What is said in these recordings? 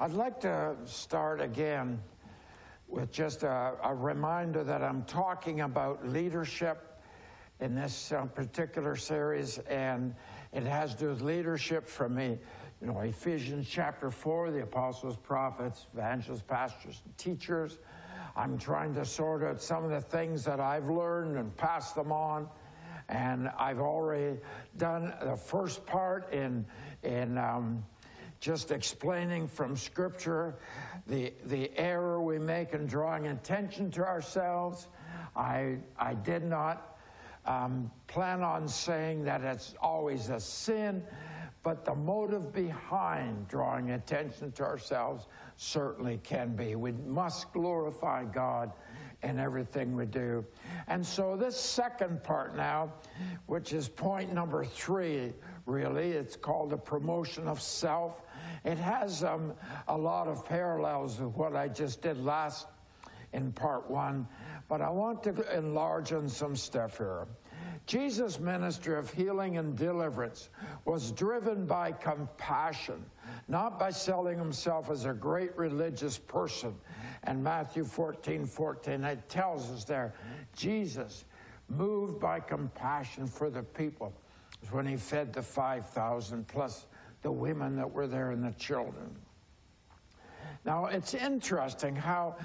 I'd like to start again with just a, a reminder that I'm talking about leadership in this uh, particular series, and it has to do with leadership from me. You know, Ephesians chapter 4, the apostles, prophets, evangelists, pastors, and teachers. I'm trying to sort out some of the things that I've learned and pass them on. And I've already done the first part in, in um, just explaining from Scripture the, the error we make in drawing attention to ourselves. I, I did not um, plan on saying that it's always a sin, but the motive behind drawing attention to ourselves certainly can be. We must glorify God in everything we do. And so, this second part now, which is point number three, really, it's called the promotion of self. It has um, a lot of parallels with what I just did last in part one, but I want to enlarge on some stuff here. Jesus' ministry of healing and deliverance was driven by compassion, not by selling himself as a great religious person. And Matthew 14 14, it tells us there, Jesus, moved by compassion for the people, when he fed the 5,000 plus the women that were there and the children. Now, it's interesting how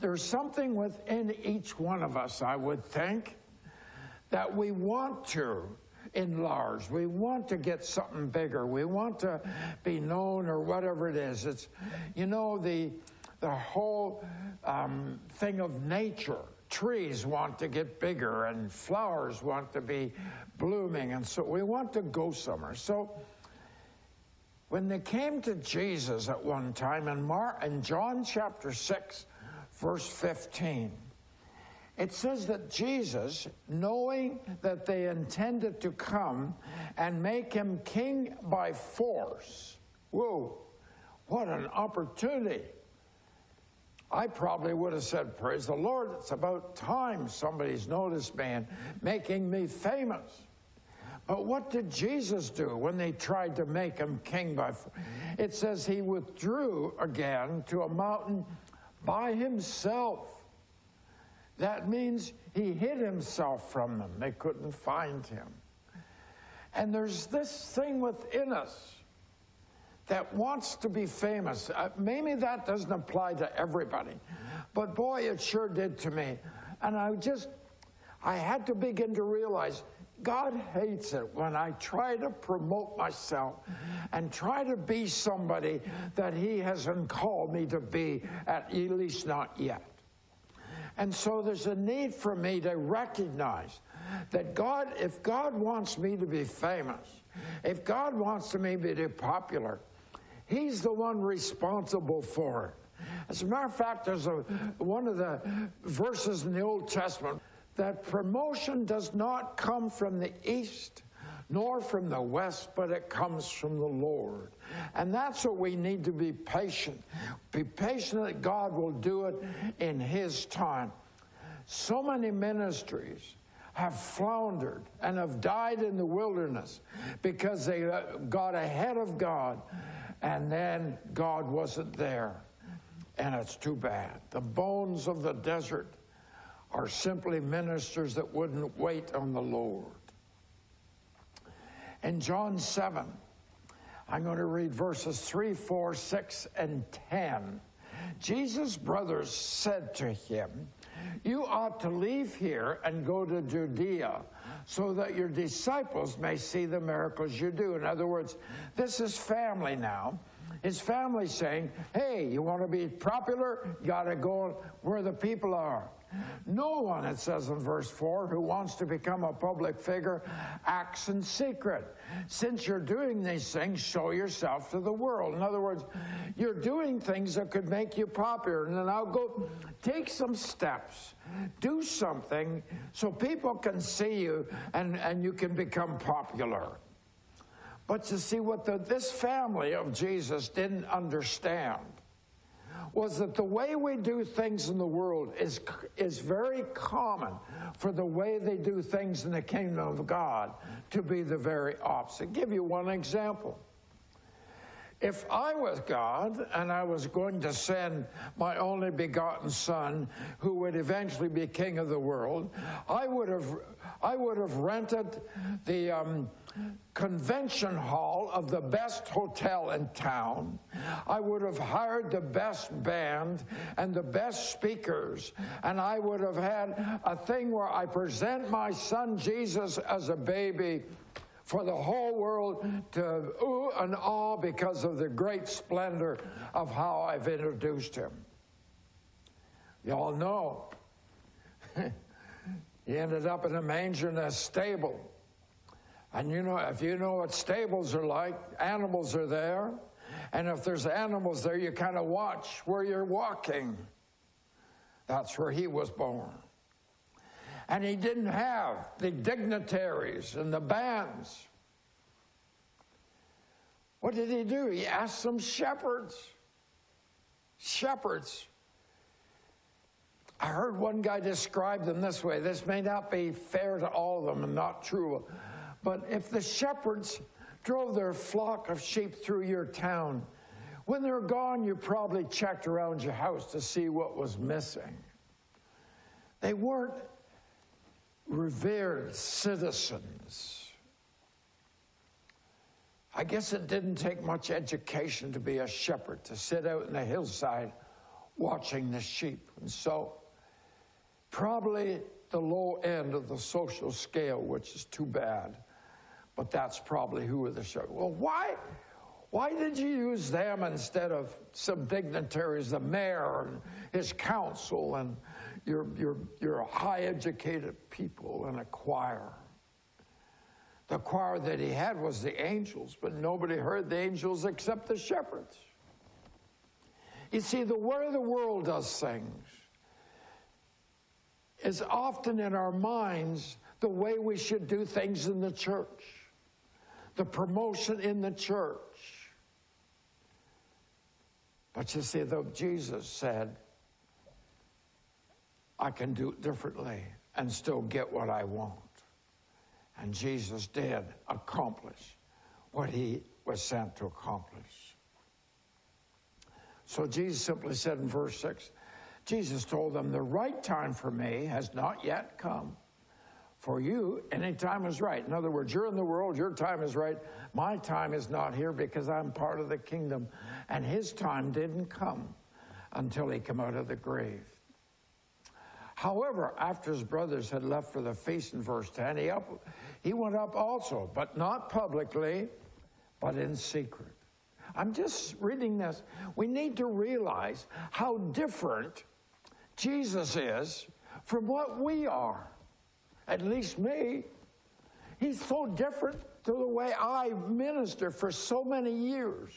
there's something within each one of us, I would think, that we want to enlarge. We want to get something bigger. We want to be known or whatever it is. It's, you know, the, the whole um, thing of nature. Trees want to get bigger and flowers want to be blooming. And so we want to go somewhere. So when they came to Jesus at one time in, Mar- in John chapter 6, verse 15, it says that Jesus, knowing that they intended to come and make him king by force, whoa, what an opportunity. I probably would have said, Praise the Lord, it's about time somebody's noticed me and making me famous. But what did Jesus do when they tried to make him king by? It says he withdrew again to a mountain by himself. That means he hid himself from them. They couldn't find him. And there's this thing within us that wants to be famous. Uh, maybe that doesn't apply to everybody, but boy, it sure did to me. And I just, I had to begin to realize God hates it when I try to promote myself and try to be somebody that He hasn't called me to be, at least not yet. And so there's a need for me to recognize that God, if God wants me to be famous, if God wants me to be popular, He's the one responsible for it. As a matter of fact, there's a, one of the verses in the Old Testament that promotion does not come from the east nor from the west, but it comes from the Lord. And that's what we need to be patient. Be patient that God will do it in His time. So many ministries have floundered and have died in the wilderness because they uh, got ahead of God and then God wasn't there. And it's too bad. The bones of the desert are simply ministers that wouldn't wait on the Lord. In John 7, I'm going to read verses 3, 4, 6, and 10. Jesus' brothers said to him, You ought to leave here and go to Judea so that your disciples may see the miracles you do. In other words, this is family now. His family saying, Hey, you want to be popular? Got to go where the people are. No one, it says in verse 4, who wants to become a public figure acts in secret. Since you're doing these things, show yourself to the world. In other words, you're doing things that could make you popular. And then I'll go take some steps, do something so people can see you and, and you can become popular. But you see, what the, this family of Jesus didn't understand was that the way we do things in the world is, is very common for the way they do things in the kingdom of God to be the very opposite. I'll give you one example. if I was God and I was going to send my only begotten son who would eventually be king of the world, I would have, I would have rented the um, convention hall of the best hotel in town. I would have hired the best band and the best speakers. And I would have had a thing where I present my son Jesus as a baby for the whole world to ooh and ah because of the great splendor of how I've introduced him. Y'all know. he ended up in a manger in a stable. And you know, if you know what stables are like, animals are there. And if there's animals there, you kind of watch where you're walking. That's where he was born. And he didn't have the dignitaries and the bands. What did he do? He asked some shepherds. Shepherds. I heard one guy describe them this way. This may not be fair to all of them and not true. But if the shepherds drove their flock of sheep through your town, when they're gone, you probably checked around your house to see what was missing. They weren't revered citizens. I guess it didn't take much education to be a shepherd, to sit out in the hillside watching the sheep. And so, probably the low end of the social scale, which is too bad, but that's probably who were the shepherds. Well, why? Why did you use them instead of some dignitaries, the mayor and his council and you're, you're a high educated people and a choir. The choir that he had was the angels, but nobody heard the angels except the shepherds. You see, the way the world does things is often in our minds the way we should do things in the church, the promotion in the church. But you see, though Jesus said, I can do it differently and still get what I want. And Jesus did accomplish what he was sent to accomplish. So Jesus simply said in verse 6 Jesus told them, The right time for me has not yet come. For you, any time is right. In other words, you're in the world, your time is right. My time is not here because I'm part of the kingdom. And his time didn't come until he came out of the grave. However, after his brothers had left for the feast in verse 10, he, up, he went up also, but not publicly, but in secret. I'm just reading this. We need to realize how different Jesus is from what we are. At least me. He's so different to the way I minister for so many years.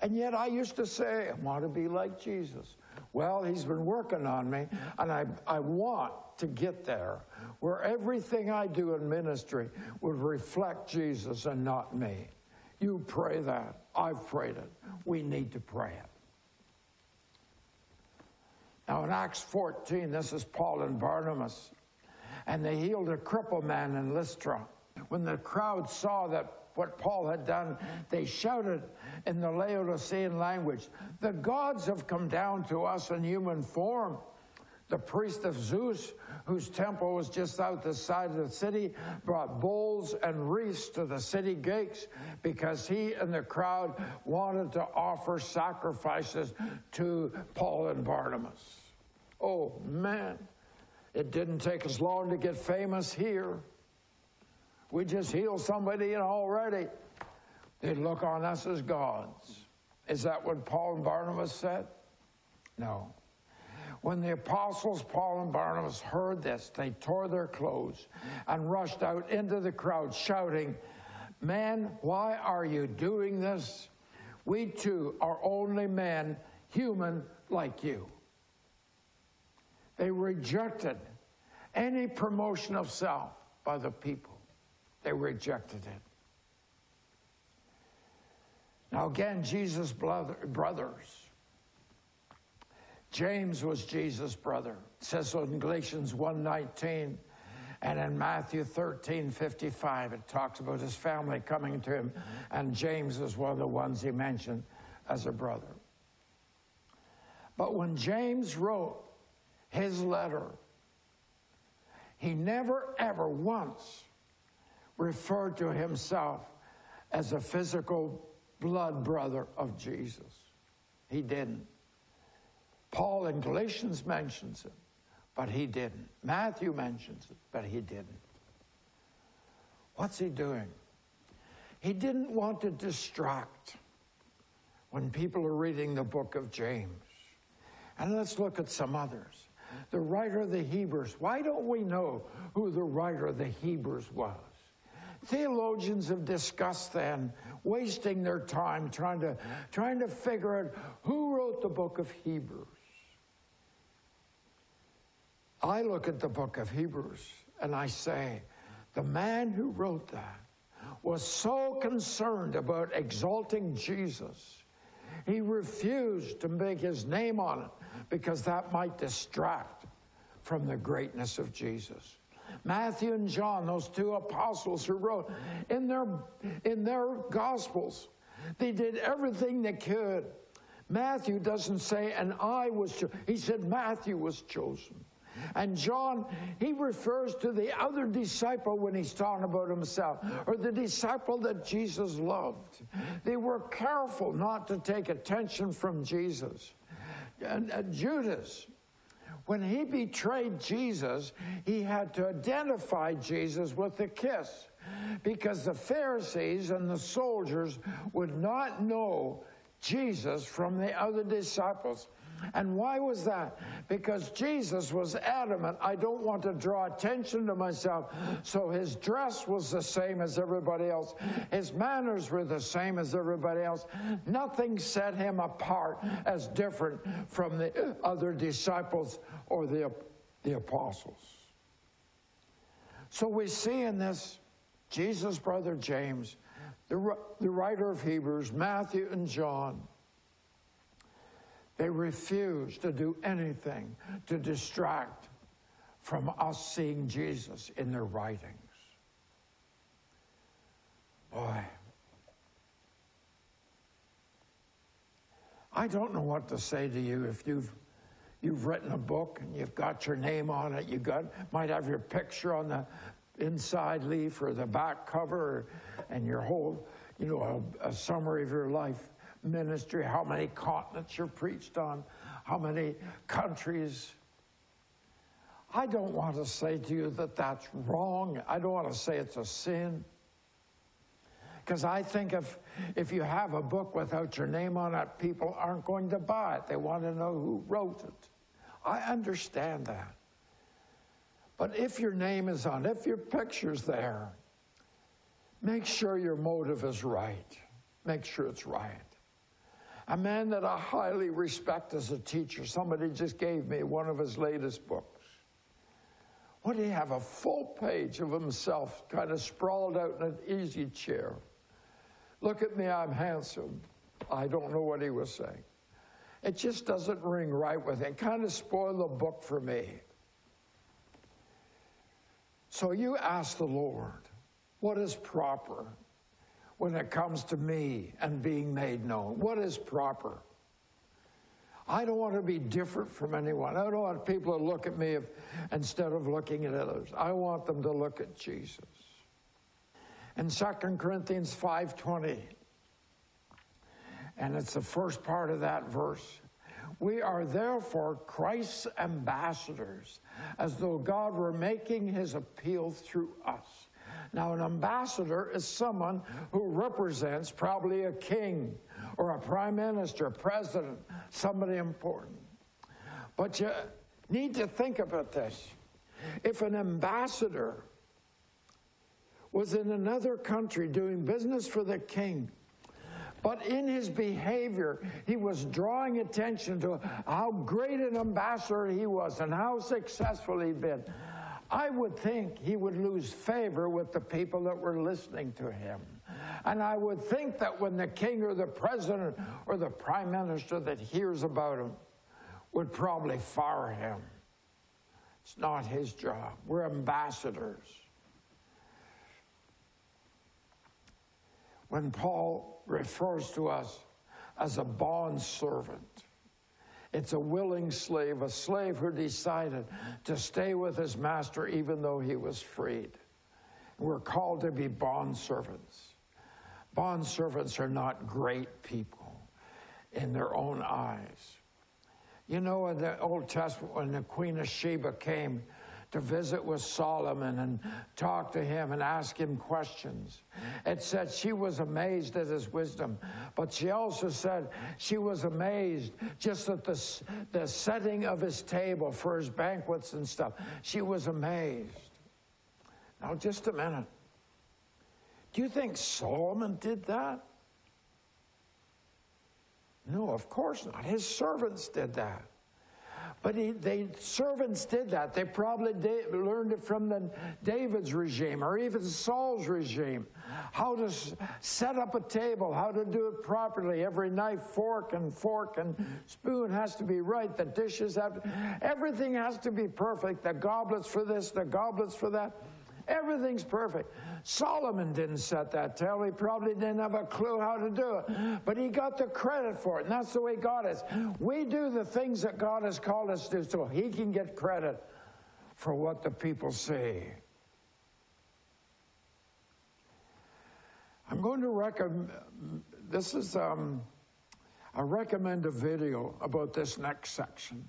And yet I used to say, I want to be like Jesus. Well, he's been working on me, and I, I want to get there where everything I do in ministry would reflect Jesus and not me. You pray that. I've prayed it. We need to pray it. Now, in Acts 14, this is Paul and Barnabas, and they healed a crippled man in Lystra. When the crowd saw that what Paul had done, they shouted in the Laodicean language, The gods have come down to us in human form. The priest of Zeus, whose temple was just out the side of the city, brought bowls and wreaths to the city gates because he and the crowd wanted to offer sacrifices to Paul and Barnabas. Oh, man. It didn't take us long to get famous here. We just healed somebody and already they look on us as gods. Is that what Paul and Barnabas said? No. When the apostles Paul and Barnabas heard this, they tore their clothes and rushed out into the crowd, shouting, Man, why are you doing this? We too are only men, human like you. They rejected any promotion of self by the people. They rejected it. Now, again, Jesus' brothers. James was Jesus' brother. It says so in Galatians 1.19. And in Matthew 13.55 it talks about his family coming to him, and James is one of the ones he mentioned as a brother. But when James wrote his letter, he never ever once referred to himself as a physical blood brother of Jesus. He didn't. Paul in Galatians mentions it, but he didn't. Matthew mentions it, but he didn't. What's he doing? He didn't want to distract when people are reading the book of James. And let's look at some others. The writer of the Hebrews. Why don't we know who the writer of the Hebrews was? Theologians have discussed then, wasting their time trying to, trying to figure out who wrote the book of Hebrews. I look at the book of Hebrews and I say, the man who wrote that was so concerned about exalting Jesus, he refused to make his name on it because that might distract from the greatness of Jesus. Matthew and John, those two apostles who wrote in their, in their gospels, they did everything they could. Matthew doesn't say, and I was, cho-. he said Matthew was chosen. And John, he refers to the other disciple when he's talking about himself, or the disciple that Jesus loved. They were careful not to take attention from Jesus. And, Judas, when he betrayed Jesus, he had to identify Jesus with a kiss because the Pharisees and the soldiers would not know Jesus from the other disciples. And why was that? Because Jesus was adamant, I don't want to draw attention to myself. So his dress was the same as everybody else, his manners were the same as everybody else. Nothing set him apart as different from the other disciples or the, the apostles. So we see in this Jesus' brother James, the, the writer of Hebrews, Matthew and John they refuse to do anything to distract from us seeing Jesus in their writings. Boy, I don't know what to say to you if you've you've written a book and you've got your name on it. You got might have your picture on the inside leaf or the back cover, and your whole you know a, a summary of your life ministry, how many continents you're preached on, how many countries. I don't want to say to you that that's wrong. I don't want to say it's a sin. Because I think if, if you have a book without your name on it, people aren't going to buy it. They want to know who wrote it. I understand that. But if your name is on, if your picture's there, make sure your motive is right. Make sure it's right a man that I highly respect as a teacher. Somebody just gave me one of his latest books. What did he have? A full page of himself kind of sprawled out in an easy chair. Look at me, I'm handsome. I don't know what he was saying. It just doesn't ring right with him. Kind of spoiled the book for me. So you ask the Lord, what is proper? When it comes to me and being made known? What is proper? I don't want to be different from anyone. I don't want people to look at me if, instead of looking at others. I want them to look at Jesus. In 2 Corinthians 5:20, and it's the first part of that verse. We are therefore Christ's ambassadors, as though God were making his appeal through us. Now, an ambassador is someone who represents probably a king or a prime minister, president, somebody important. But you need to think about this. If an ambassador was in another country doing business for the king, but in his behavior, he was drawing attention to how great an ambassador he was and how successful he'd been. I would think he would lose favor with the people that were listening to him. And I would think that when the king or the president or the prime minister that hears about him would probably fire him. It's not his job. We're ambassadors. When Paul refers to us as a bond servant, it's a willing slave, a slave who decided to stay with his master even though he was freed. We're called to be bond servants. Bond servants are not great people in their own eyes. You know, in the Old Testament, when the Queen of Sheba came to visit with Solomon and talk to him and ask him questions, it said she was amazed at his wisdom, but she also said she was amazed just at the, the setting of his table for his banquets and stuff. She was amazed. Now, just a minute. Do you think Solomon did that? No, of course not. His servants did that. But he, they servants did that. They probably did, learned it from the David's regime or even Saul's regime. How to set up a table, how to do it properly. Every knife, fork, and fork and spoon has to be right. The dishes have to, everything has to be perfect. The goblets for this, the goblets for that. Everything's perfect. Solomon didn't set that tale. He probably didn't have a clue how to do it. But he got the credit for it. And that's the way God is. We do the things that God has called us to so he can get credit for what the people say. I'm going to recommend, this is, um, I recommend a video about this next section.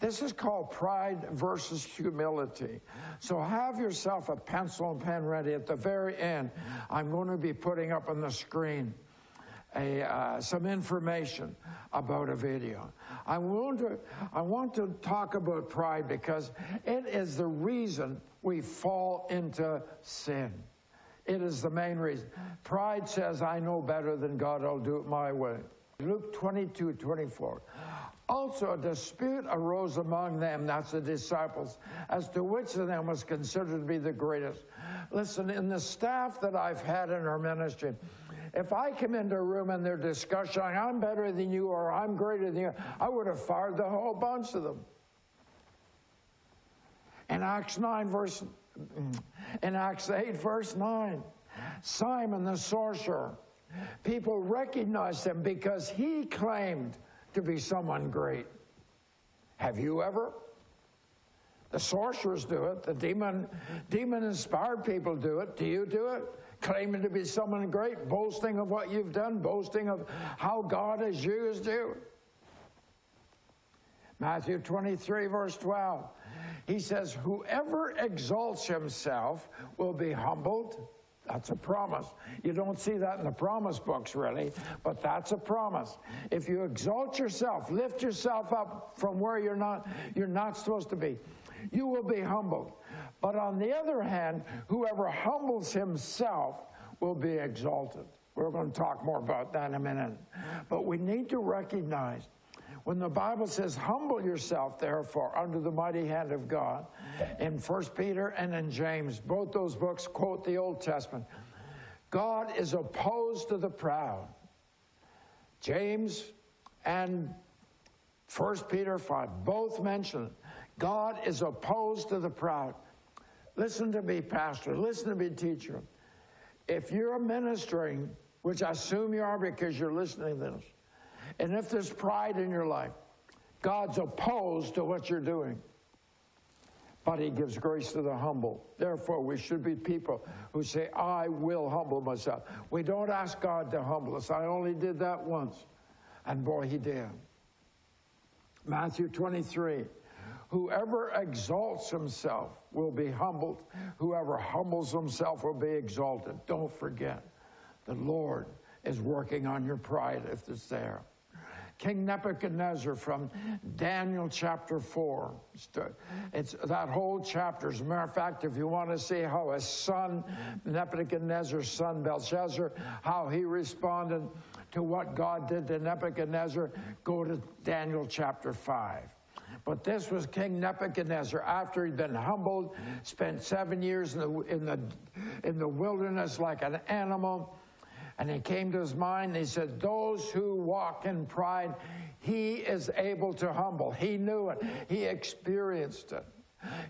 This is called pride versus humility. So have yourself a pencil and pen ready. At the very end, I'm going to be putting up on the screen a, uh, some information about a video. I want, to, I want to talk about pride because it is the reason we fall into sin. It is the main reason. Pride says, I know better than God, I'll do it my way. Luke 22 24. Also, a dispute arose among them, that's the disciples, as to which of them was considered to be the greatest. Listen, in the staff that I've had in our ministry, if I come into a room and they're discussing, I'm better than you or I'm greater than you, I would have fired the whole bunch of them. In Acts 9, verse, in Acts 8, verse 9, Simon the sorcerer, people recognized him because he claimed to be someone great. Have you ever? The sorcerers do it. The demon, demon-inspired people do it. Do you do it? Claiming to be someone great, boasting of what you've done, boasting of how God has used you. Matthew 23, verse 12. He says, Whoever exalts himself will be humbled, that's a promise. You don't see that in the promise books, really, but that's a promise. If you exalt yourself, lift yourself up from where you're not, you're not supposed to be, you will be humbled. But on the other hand, whoever humbles himself will be exalted. We're going to talk more about that in a minute. But we need to recognize when the Bible says, humble yourself, therefore, under the mighty hand of God, in 1 Peter and in James, both those books quote the Old Testament. God is opposed to the proud. James and 1 Peter 5 both mention God is opposed to the proud. Listen to me, Pastor. Listen to me, teacher. If you're ministering, which I assume you are because you're listening to this, and if there's pride in your life, God's opposed to what you're doing. But he gives grace to the humble. Therefore, we should be people who say, I will humble myself. We don't ask God to humble us. I only did that once. And boy, he did. Matthew 23 Whoever exalts himself will be humbled. Whoever humbles himself will be exalted. Don't forget, the Lord is working on your pride if it's there. King Nebuchadnezzar from Daniel chapter 4. It's that whole chapter. As a matter of fact, if you want to see how his son, Nebuchadnezzar's son Belshazzar, how he responded to what God did to Nebuchadnezzar, go to Daniel chapter 5. But this was King Nebuchadnezzar after he'd been humbled, spent seven years in the, in the, in the wilderness like an animal and it came to his mind, he said, Those who walk in pride, he is able to humble. He knew it, he experienced it.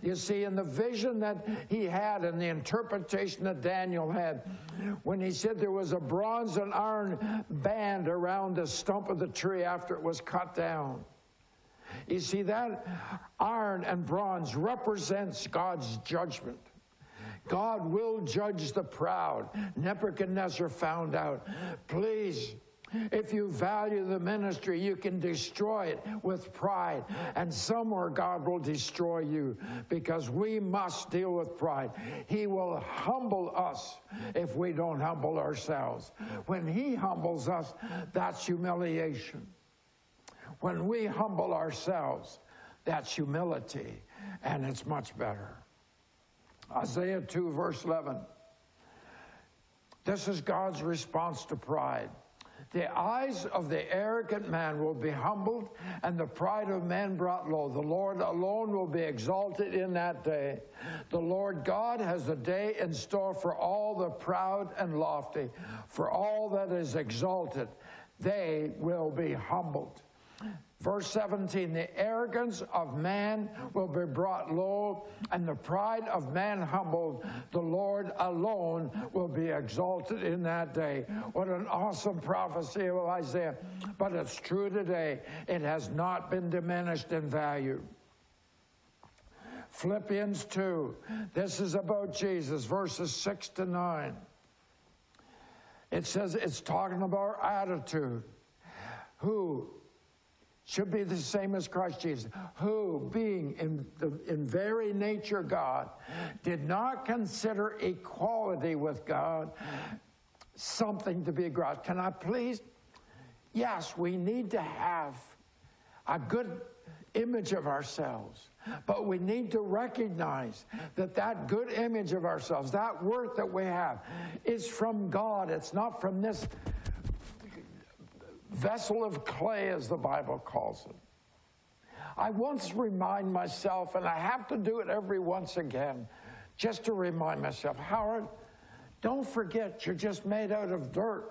You see, in the vision that he had and the interpretation that Daniel had, when he said there was a bronze and iron band around the stump of the tree after it was cut down. You see, that iron and bronze represents God's judgment. God will judge the proud. Nebuchadnezzar found out. Please, if you value the ministry, you can destroy it with pride. And somewhere God will destroy you because we must deal with pride. He will humble us if we don't humble ourselves. When He humbles us, that's humiliation. When we humble ourselves, that's humility, and it's much better. Isaiah 2, verse 11. This is God's response to pride. The eyes of the arrogant man will be humbled, and the pride of men brought low. The Lord alone will be exalted in that day. The Lord God has a day in store for all the proud and lofty, for all that is exalted. They will be humbled. Verse 17, the arrogance of man will be brought low, and the pride of man humbled. The Lord alone will be exalted in that day. What an awesome prophecy of Isaiah. But it's true today. It has not been diminished in value. Philippians 2, this is about Jesus, verses 6 to 9. It says it's talking about attitude. Who should be the same as Christ Jesus, who, being in, the, in very nature God, did not consider equality with God something to be grasped. Can I please? Yes, we need to have a good image of ourselves. But we need to recognize that that good image of ourselves, that worth that we have, is from God. It's not from this vessel of clay, as the Bible calls it. I once remind myself, and I have to do it every once again, just to remind myself, Howard, don't forget you're just made out of dirt.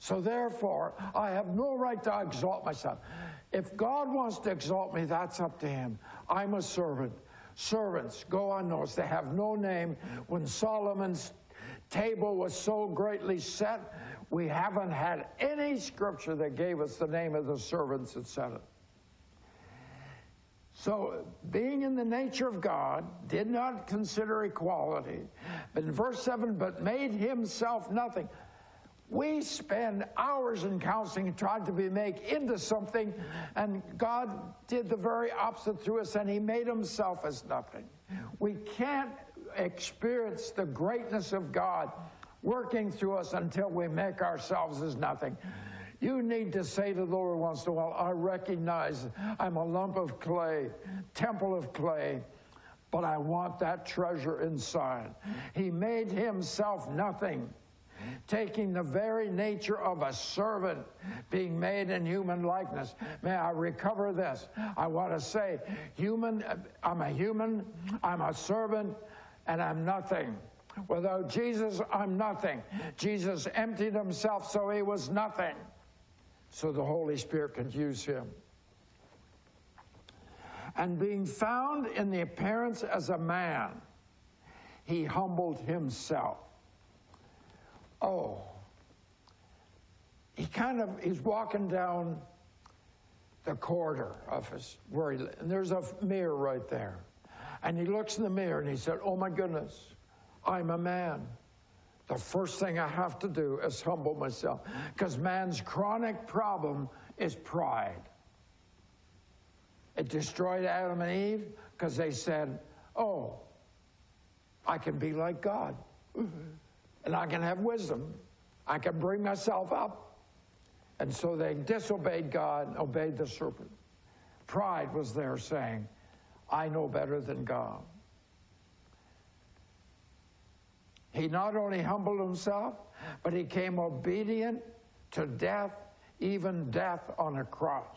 So therefore, I have no right to exalt myself. If God wants to exalt me, that's up to him. I'm a servant. Servants go unnoticed. They have no name. When Solomon's table was so greatly set, we haven't had any scripture that gave us the name of the servants that said it. So, being in the nature of God, did not consider equality. But in verse 7, but made himself nothing. We spend hours in counseling tried to be made into something, and God did the very opposite through us, and He made Himself as nothing. We can't experience the greatness of God working through us until we make ourselves as nothing. You need to say to the Lord once in a while, I recognize I'm a lump of clay, temple of clay, but I want that treasure inside. He made himself nothing, taking the very nature of a servant, being made in human likeness. May I recover this? I want to say, human, I'm a human, I'm a servant, and I'm nothing. Without Jesus, I'm nothing. Jesus emptied himself so he was nothing. So the Holy Spirit could use him. And being found in the appearance as a man, he humbled himself. Oh, he kind of, he's walking down the corridor of his, where he, and there's a mirror right there. And he looks in the mirror and he said, Oh my goodness, I'm a man. The first thing I have to do is humble myself because man's chronic problem is pride. It destroyed Adam and Eve because they said, Oh, I can be like God mm-hmm. and I can have wisdom. I can bring myself up. And so they disobeyed God and obeyed the serpent. Pride was there saying, I know better than God. He not only humbled himself, but he came obedient to death, even death on a cross.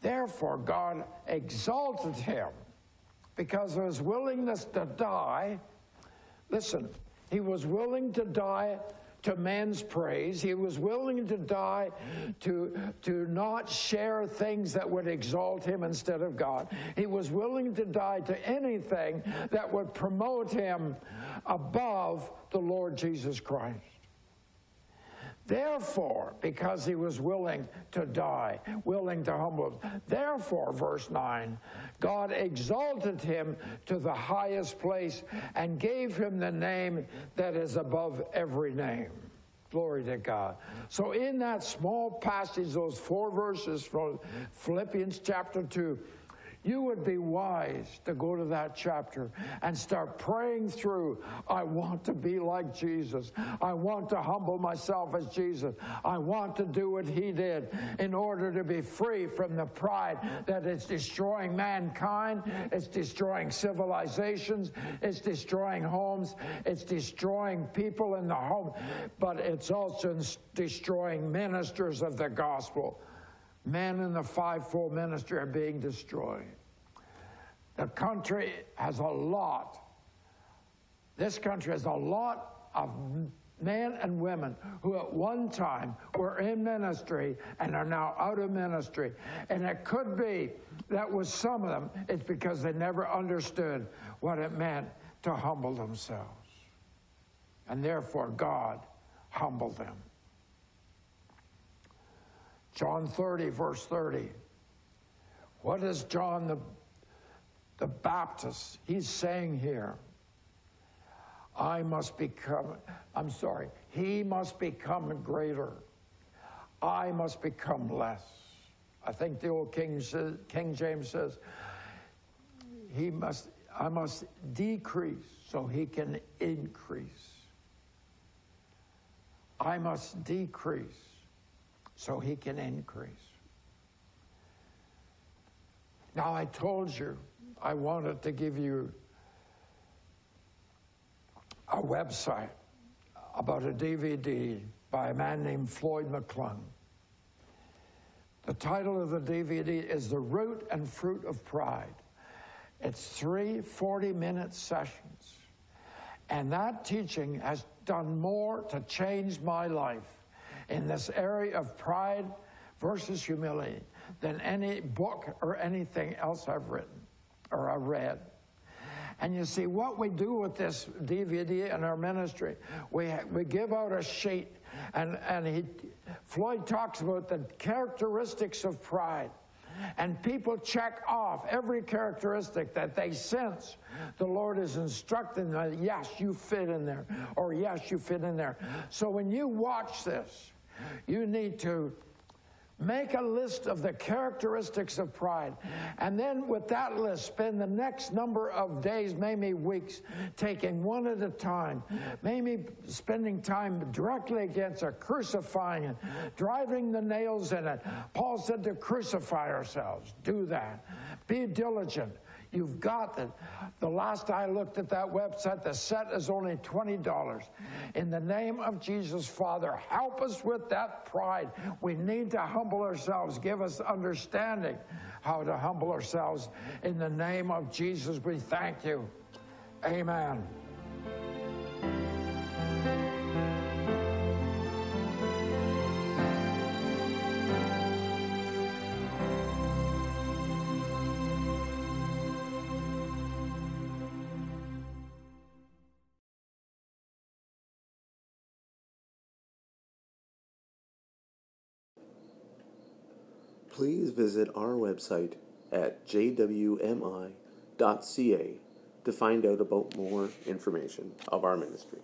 Therefore, God exalted him because of his willingness to die. Listen, he was willing to die to man's praise. He was willing to die to, to not share things that would exalt him instead of God. He was willing to die to anything that would promote him above the Lord Jesus Christ. Therefore, because he was willing to die, willing to humble, therefore, verse 9, God exalted him to the highest place and gave him the name that is above every name. Glory to God. So, in that small passage, those four verses from Philippians chapter 2, you would be wise to go to that chapter and start praying through. I want to be like Jesus. I want to humble myself as Jesus. I want to do what he did in order to be free from the pride that is destroying mankind, it's destroying civilizations, it's destroying homes, it's destroying people in the home, but it's also destroying ministers of the gospel men in the fivefold ministry are being destroyed. The country has a lot, this country has a lot of men and women who at one time were in ministry and are now out of ministry. And it could be that with some of them, it's because they never understood what it meant to humble themselves. And therefore, God humbled them. John 30, verse 30. What is John the, the Baptist? He's saying here, I must become, I'm sorry, he must become greater. I must become less. I think the old King, says, King James says, he must, I must decrease so he can increase. I must decrease so he can increase. Now, I told you I wanted to give you a website about a DVD by a man named Floyd McClung. The title of the DVD is The Root and Fruit of Pride. It's three 40 minute sessions. And that teaching has done more to change my life in this area of pride versus humility than any book or anything else I've written or I've read. And you see, what we do with this DVD in our ministry, we, we give out a sheet, and, and he, Floyd talks about the characteristics of pride. And people check off every characteristic that they sense the Lord is instructing them, yes, you fit in there, or yes, you fit in there. So when you watch this, you need to make a list of the characteristics of pride. And then with that list, spend the next number of days, maybe weeks, taking one at a time, maybe spending time directly against it, crucifying it, driving the nails in it. Paul said to crucify ourselves. Do that. Be diligent. You've got it. The last I looked at that website, the set is only $20. In the name of Jesus, Father, help us with that pride. We need to humble ourselves. Give us understanding how to humble ourselves. In the name of Jesus, we thank you. Amen. Please visit our website at jwmi.ca to find out about more information of our ministry.